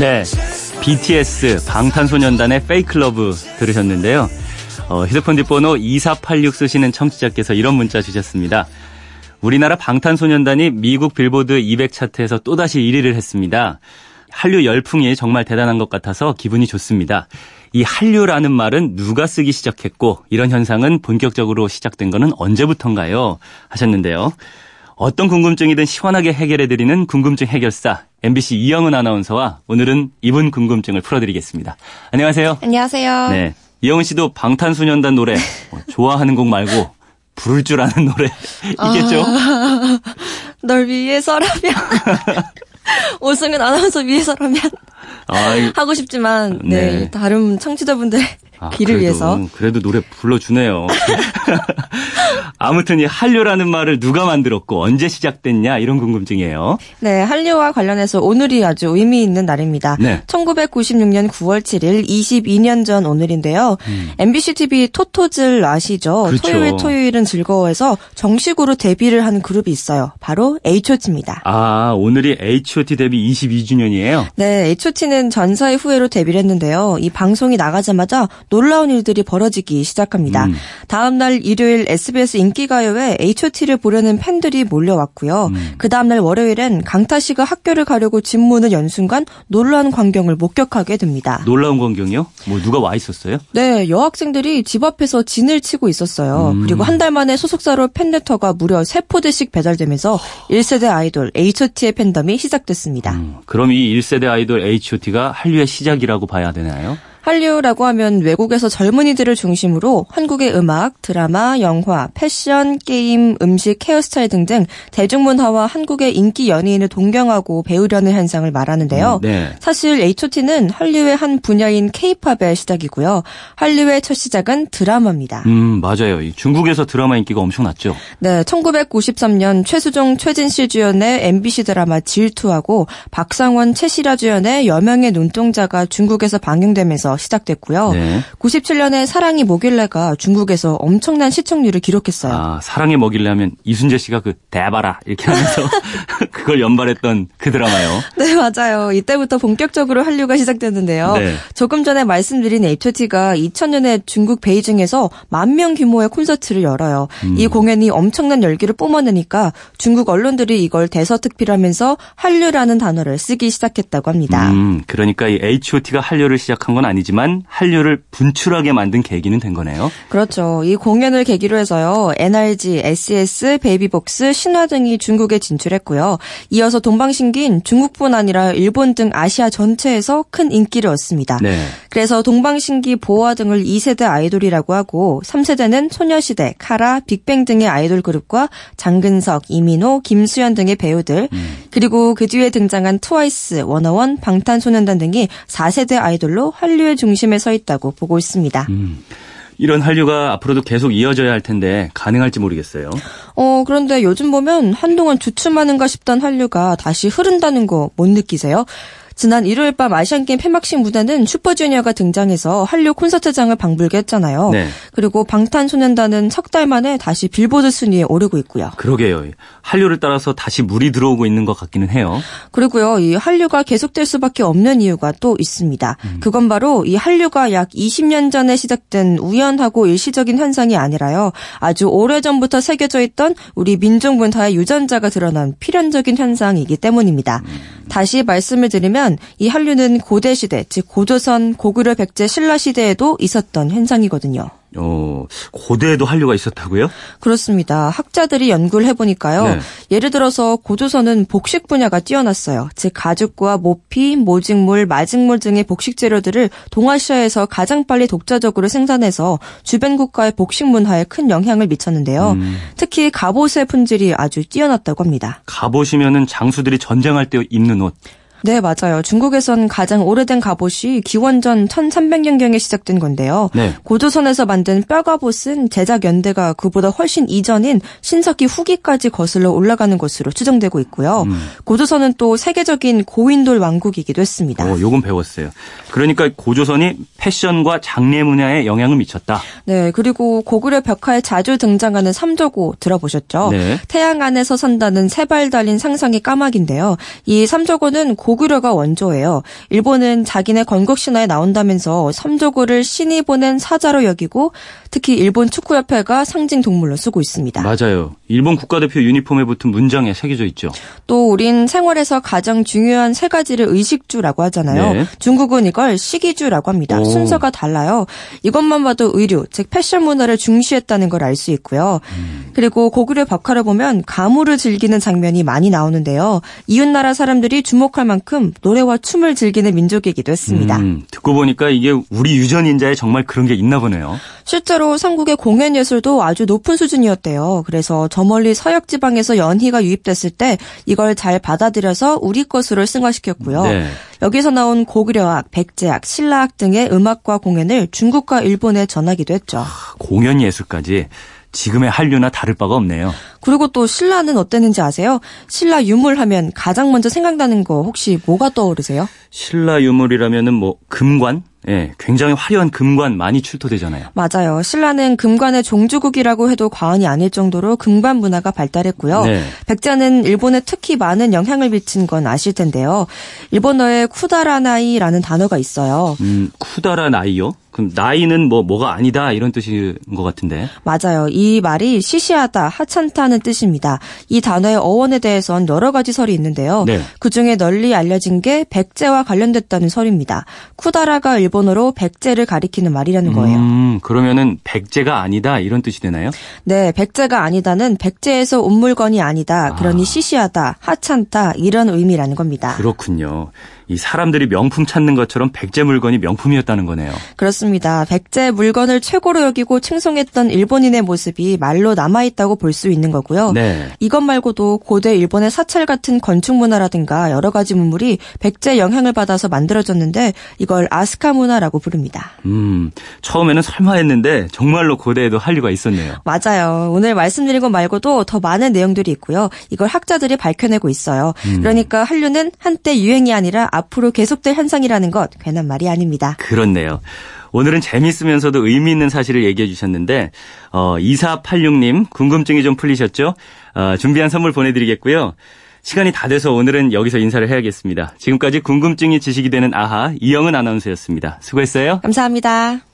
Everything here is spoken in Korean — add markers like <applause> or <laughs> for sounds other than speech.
네, BTS 방탄소년단의 Fake Love 들으셨는데요. 어, 휴대폰 뒷번호 2486 쓰시는 청취자께서 이런 문자 주셨습니다. 우리나라 방탄소년단이 미국 빌보드 200 차트에서 또다시 1위를 했습니다. 한류 열풍이 정말 대단한 것 같아서 기분이 좋습니다. 이 한류라는 말은 누가 쓰기 시작했고 이런 현상은 본격적으로 시작된 것은 언제부턴가요? 하셨는데요. 어떤 궁금증이든 시원하게 해결해드리는 궁금증 해결사 MBC 이영은 아나운서와 오늘은 이분 궁금증을 풀어드리겠습니다. 안녕하세요. 안녕하세요. 네, 이영은 씨도 방탄소년단 노래 뭐 좋아하는 곡 말고 부를 줄 아는 노래 <laughs> 있겠죠? 아, 널 위해서라면 <laughs> 오승은 아나운서 위해서라면 아, 하고 싶지만 네, 네. 다른 청취자분들 아, 그래도, 위해서 그래도 노래 불러주네요. <laughs> 아무튼 이 한류라는 말을 누가 만들었고 언제 시작됐냐 이런 궁금증이에요. 네, 한류와 관련해서 오늘이 아주 의미 있는 날입니다. 네. 1996년 9월 7일 22년 전 오늘인데요. 음. MBC TV 토토즐 아시죠? 그렇죠. 토요일 토요일은 즐거워해서 정식으로 데뷔를 한 그룹이 있어요. 바로 H.O.T입니다. 아, 오늘이 H.O.T 데뷔 22주년이에요? 네, H.O.T는 전사의 후예로 데뷔를 했는데요. 이 방송이 나가자마자 놀라운 일들이 벌어지기 시작합니다. 음. 다음 날 일요일 SBS 인기가요에 H.O.T를 보려는 팬들이 몰려왔고요. 음. 그 다음 날 월요일엔 강타 씨가 학교를 가려고 집 문을 연 순간 놀라운 광경을 목격하게 됩니다. 놀라운 광경이요? 뭐 누가 와 있었어요? 네, 여학생들이 집 앞에서 진을 치고 있었어요. 음. 그리고 한 달 만에 소속사로 팬레터가 무려 3포대씩 배달되면서 1세대 아이돌 H.O.T의 팬덤이 시작됐습니다. 음. 그럼 이 1세대 아이돌 H.O.T가 한류의 시작이라고 봐야 되나요? 한류라고 하면 외국에서 젊은이들을 중심으로 한국의 음악, 드라마, 영화, 패션, 게임, 음식, 헤어스타일 등등 대중문화와 한국의 인기 연예인을 동경하고 배우려는 현상을 말하는데요. 음, 네. 사실 H.O.T는 한류의 한 분야인 K-팝의 시작이고요. 한류의 첫 시작은 드라마입니다. 음, 맞아요. 중국에서 드라마 인기가 엄청났죠. 네, 1993년 최수종, 최진실 주연의 MBC 드라마 질투하고 박상원, 최시라 주연의 여명의 눈동자가 중국에서 방영되면서 시작됐고요. 네. 97년에 사랑이 뭐길래가 중국에서 엄청난 시청률을 기록했어요. 아, 사랑이 뭐길래 하면 이순재 씨가 그 대바라 이렇게 하면서 <laughs> 그걸 연발했던 그 드라마요. <laughs> 네, 맞아요. 이때부터 본격적으로 한류가 시작됐는데요. 네. 조금 전에 말씀드린 H.O.T가 2000년에 중국 베이징에서 만 명 규모의 콘서트를 열어요. 음. 이 공연이 엄청난 열기를 뿜어내니까 중국 언론들이 이걸 대서특필하면서 한류라는 단어를 쓰기 시작했다고 합니다. 음, 그러니까 이 H.O.T가 한류를 시작한 건 아니죠. 아니지만 한류를 분출하게 만든 계기는 된 거네요. 그렇죠. 이 공연을 계기로 해서요. NRG, SES, 베이비복스, 신화 등이 중국에 진출했고요. 이어서 동방신기는 중국뿐 아니라 일본 등 아시아 전체에서 큰 인기를 얻습니다. 네. 그래서 동방신기, 보아 등을 2세대 아이돌이라고 하고 3세대는 소녀시대, 카라, 빅뱅 등의 아이돌 그룹과 장근석, 이민호, 김수현 등의 배우들 음. 그리고 그 뒤에 등장한 트와이스, 워너원, 방탄소년단 등이 4세대 아이돌로 한류의 중심에 서 있다고 보고 있습니다. 음. 이런 한류가 앞으로도 계속 이어져야 할 텐데 가능할지 모르겠어요. 어, 그런데 요즘 보면 한동안 주춤하는가 싶던 한류가 다시 흐른다는 거 못 느끼세요? 지난 일요일 밤 아시안게임 폐막식 무대는 슈퍼주니어가 등장해서 한류 콘서트장을 방불게 했잖아요. 네. 그리고 방탄소년단은 석 달 만에 다시 빌보드 순위에 오르고 있고요. 그러게요. 한류를 따라서 다시 물이 들어오고 있는 것 같기는 해요. 그리고요, 이 한류가 계속될 수밖에 없는 이유가 또 있습니다. 음. 그건 바로 이 한류가 약 20년 전에 시작된 우연하고 일시적인 현상이 아니라요. 아주 오래전부터 새겨져 있던 우리 민족 문화의 유전자가 드러난 필연적인 현상이기 때문입니다. 음. 다시 말씀을 드리면 이 한류는 고대 시대, 즉 고조선, 고구려 백제 신라 시대에도 있었던 현상이거든요. 어, 고대에도 한류가 있었다고요? 그렇습니다. 학자들이 연구를 해보니까요. 네. 예를 들어서 고조선은 복식 분야가 뛰어났어요. 즉 가죽과 모피, 모직물, 마직물 등의 복식 재료들을 동아시아에서 가장 빨리 독자적으로 생산해서 주변 국가의 복식 문화에 큰 영향을 미쳤는데요. 음. 특히 갑옷의 품질이 아주 뛰어났다고 합니다. 갑옷이면은 장수들이 전쟁할 때 입는 옷. 네, 맞아요. 중국에선 가장 오래된 갑옷이 기원전 1300년경에 시작된 건데요. 네. 고조선에서 만든 뼈갑옷은 제작 연대가 그보다 훨씬 이전인 신석기 후기까지 거슬러 올라가는 것으로 추정되고 있고요. 음. 고조선은 또 세계적인 고인돌 왕국이기도 했습니다. 어, 요건 배웠어요. 그러니까 고조선이 패션과 장례 문화에 영향을 미쳤다. 네, 그리고 고구려 벽화에 자주 등장하는 삼조고 들어보셨죠? 네. 태양 안에서 산다는 세 발 달린 상상의 까마귀인데요. 이 삼조고는 고 고구려가 원조예요. 일본은 자기네 건국 신화에 나온다면서 섬조고를 신이 보낸 사자로 여기고 특히 일본 축구협회가 상징 동물로 쓰고 있습니다. 맞아요. 일본 국가대표 유니폼에 붙은 문장에 새겨져 있죠. 또 우린 생활에서 가장 중요한 세 가지를 의식주라고 하잖아요. 네. 중국은 이걸 식이주라고 합니다. 오. 순서가 달라요. 이것만 봐도 의류, 즉 패션 문화를 중시했다는 걸 알 수 있고요. 음. 그리고 고구려 벽화를 보면 가무를 즐기는 장면이 많이 나오는데요. 이웃나라 사람들이 주목할 만큼 노래와 춤을 즐기는 민족이기도 했습니다. 음, 듣고 보니까 이게 우리 유전인자에 정말 그런 게 있나 보네요. 실제로 삼국의 공연 예술도 아주 높은 수준이었대요. 그래서 저 멀리 서역 지방에서 연희가 유입됐을 때 이걸 잘 받아들여서 우리 것으로 승화시켰고요. 네. 여기서 나온 고구려악, 백제악, 신라악 등의 음악과 공연을 중국과 일본에 전하기도 했죠. 공연 예술까지 지금의 한류나 다를 바가 없네요. 그리고 또 신라는 어땠는지 아세요? 신라 유물 하면 가장 먼저 생각나는 거 혹시 뭐가 떠오르세요? 신라 유물이라면은 뭐 금관? 예, 굉장히 화려한 금관 많이 출토되잖아요. 맞아요. 신라는 금관의 종주국이라고 해도 과언이 아닐 정도로 금관 문화가 발달했고요. 네. 백제는 일본에 특히 많은 영향을 미친 건 아실 텐데요. 일본어에 쿠다라나이라는 단어가 있어요. 음, 쿠다라 나이요? 그럼 나이는 뭐 뭐가 아니다 이런 뜻인 것 같은데. 맞아요. 이 말이 시시하다, 하찮다는 뜻입니다. 이 단어의 어원에 대해선 여러 가지 설이 있는데요. 네. 그 중에 널리 알려진 게 백제와 관련됐다는 설입니다. 쿠다라가 일본어로 백제를 가리키는 말이라는 거예요. 음, 그러면은 백제가 아니다 이런 뜻이 되나요? 네, 백제가 아니다는 백제에서 온 물건이 아니다. 그러니 시시하다, 하찮다 이런 의미라는 겁니다. 그렇군요. 이 사람들이 명품 찾는 것처럼 백제 물건이 명품이었다는 거네요. 그렇습니다. 백제 물건을 최고로 여기고 칭송했던 일본인의 모습이 말로 남아있다고 볼 수 있는 거고요. 네. 이것 말고도 고대 일본의 사찰 같은 건축 문화라든가 여러 가지 문물이 백제 영향을 받아서 만들어졌는데 이걸 아스카 문화라고 부릅니다. 음, 처음에는 설마 했는데 정말로 고대에도 한류가 있었네요. 맞아요. 오늘 말씀드린 것 말고도 더 많은 내용들이 있고요. 이걸 학자들이 밝혀내고 있어요. 그러니까 한류는 한때 유행이 아니라 앞으로 계속될 현상이라는 것 괜한 말이 아닙니다. 그렇네요. 오늘은 재밌으면서도 의미 있는 사실을 얘기해 주셨는데 어, 2486님 궁금증이 좀 풀리셨죠? 어, 준비한 선물 보내드리겠고요. 시간이 다 돼서 오늘은 여기서 인사를 해야겠습니다. 지금까지 궁금증이 지식이 되는 아하 이영은 아나운서였습니다. 수고했어요. 감사합니다.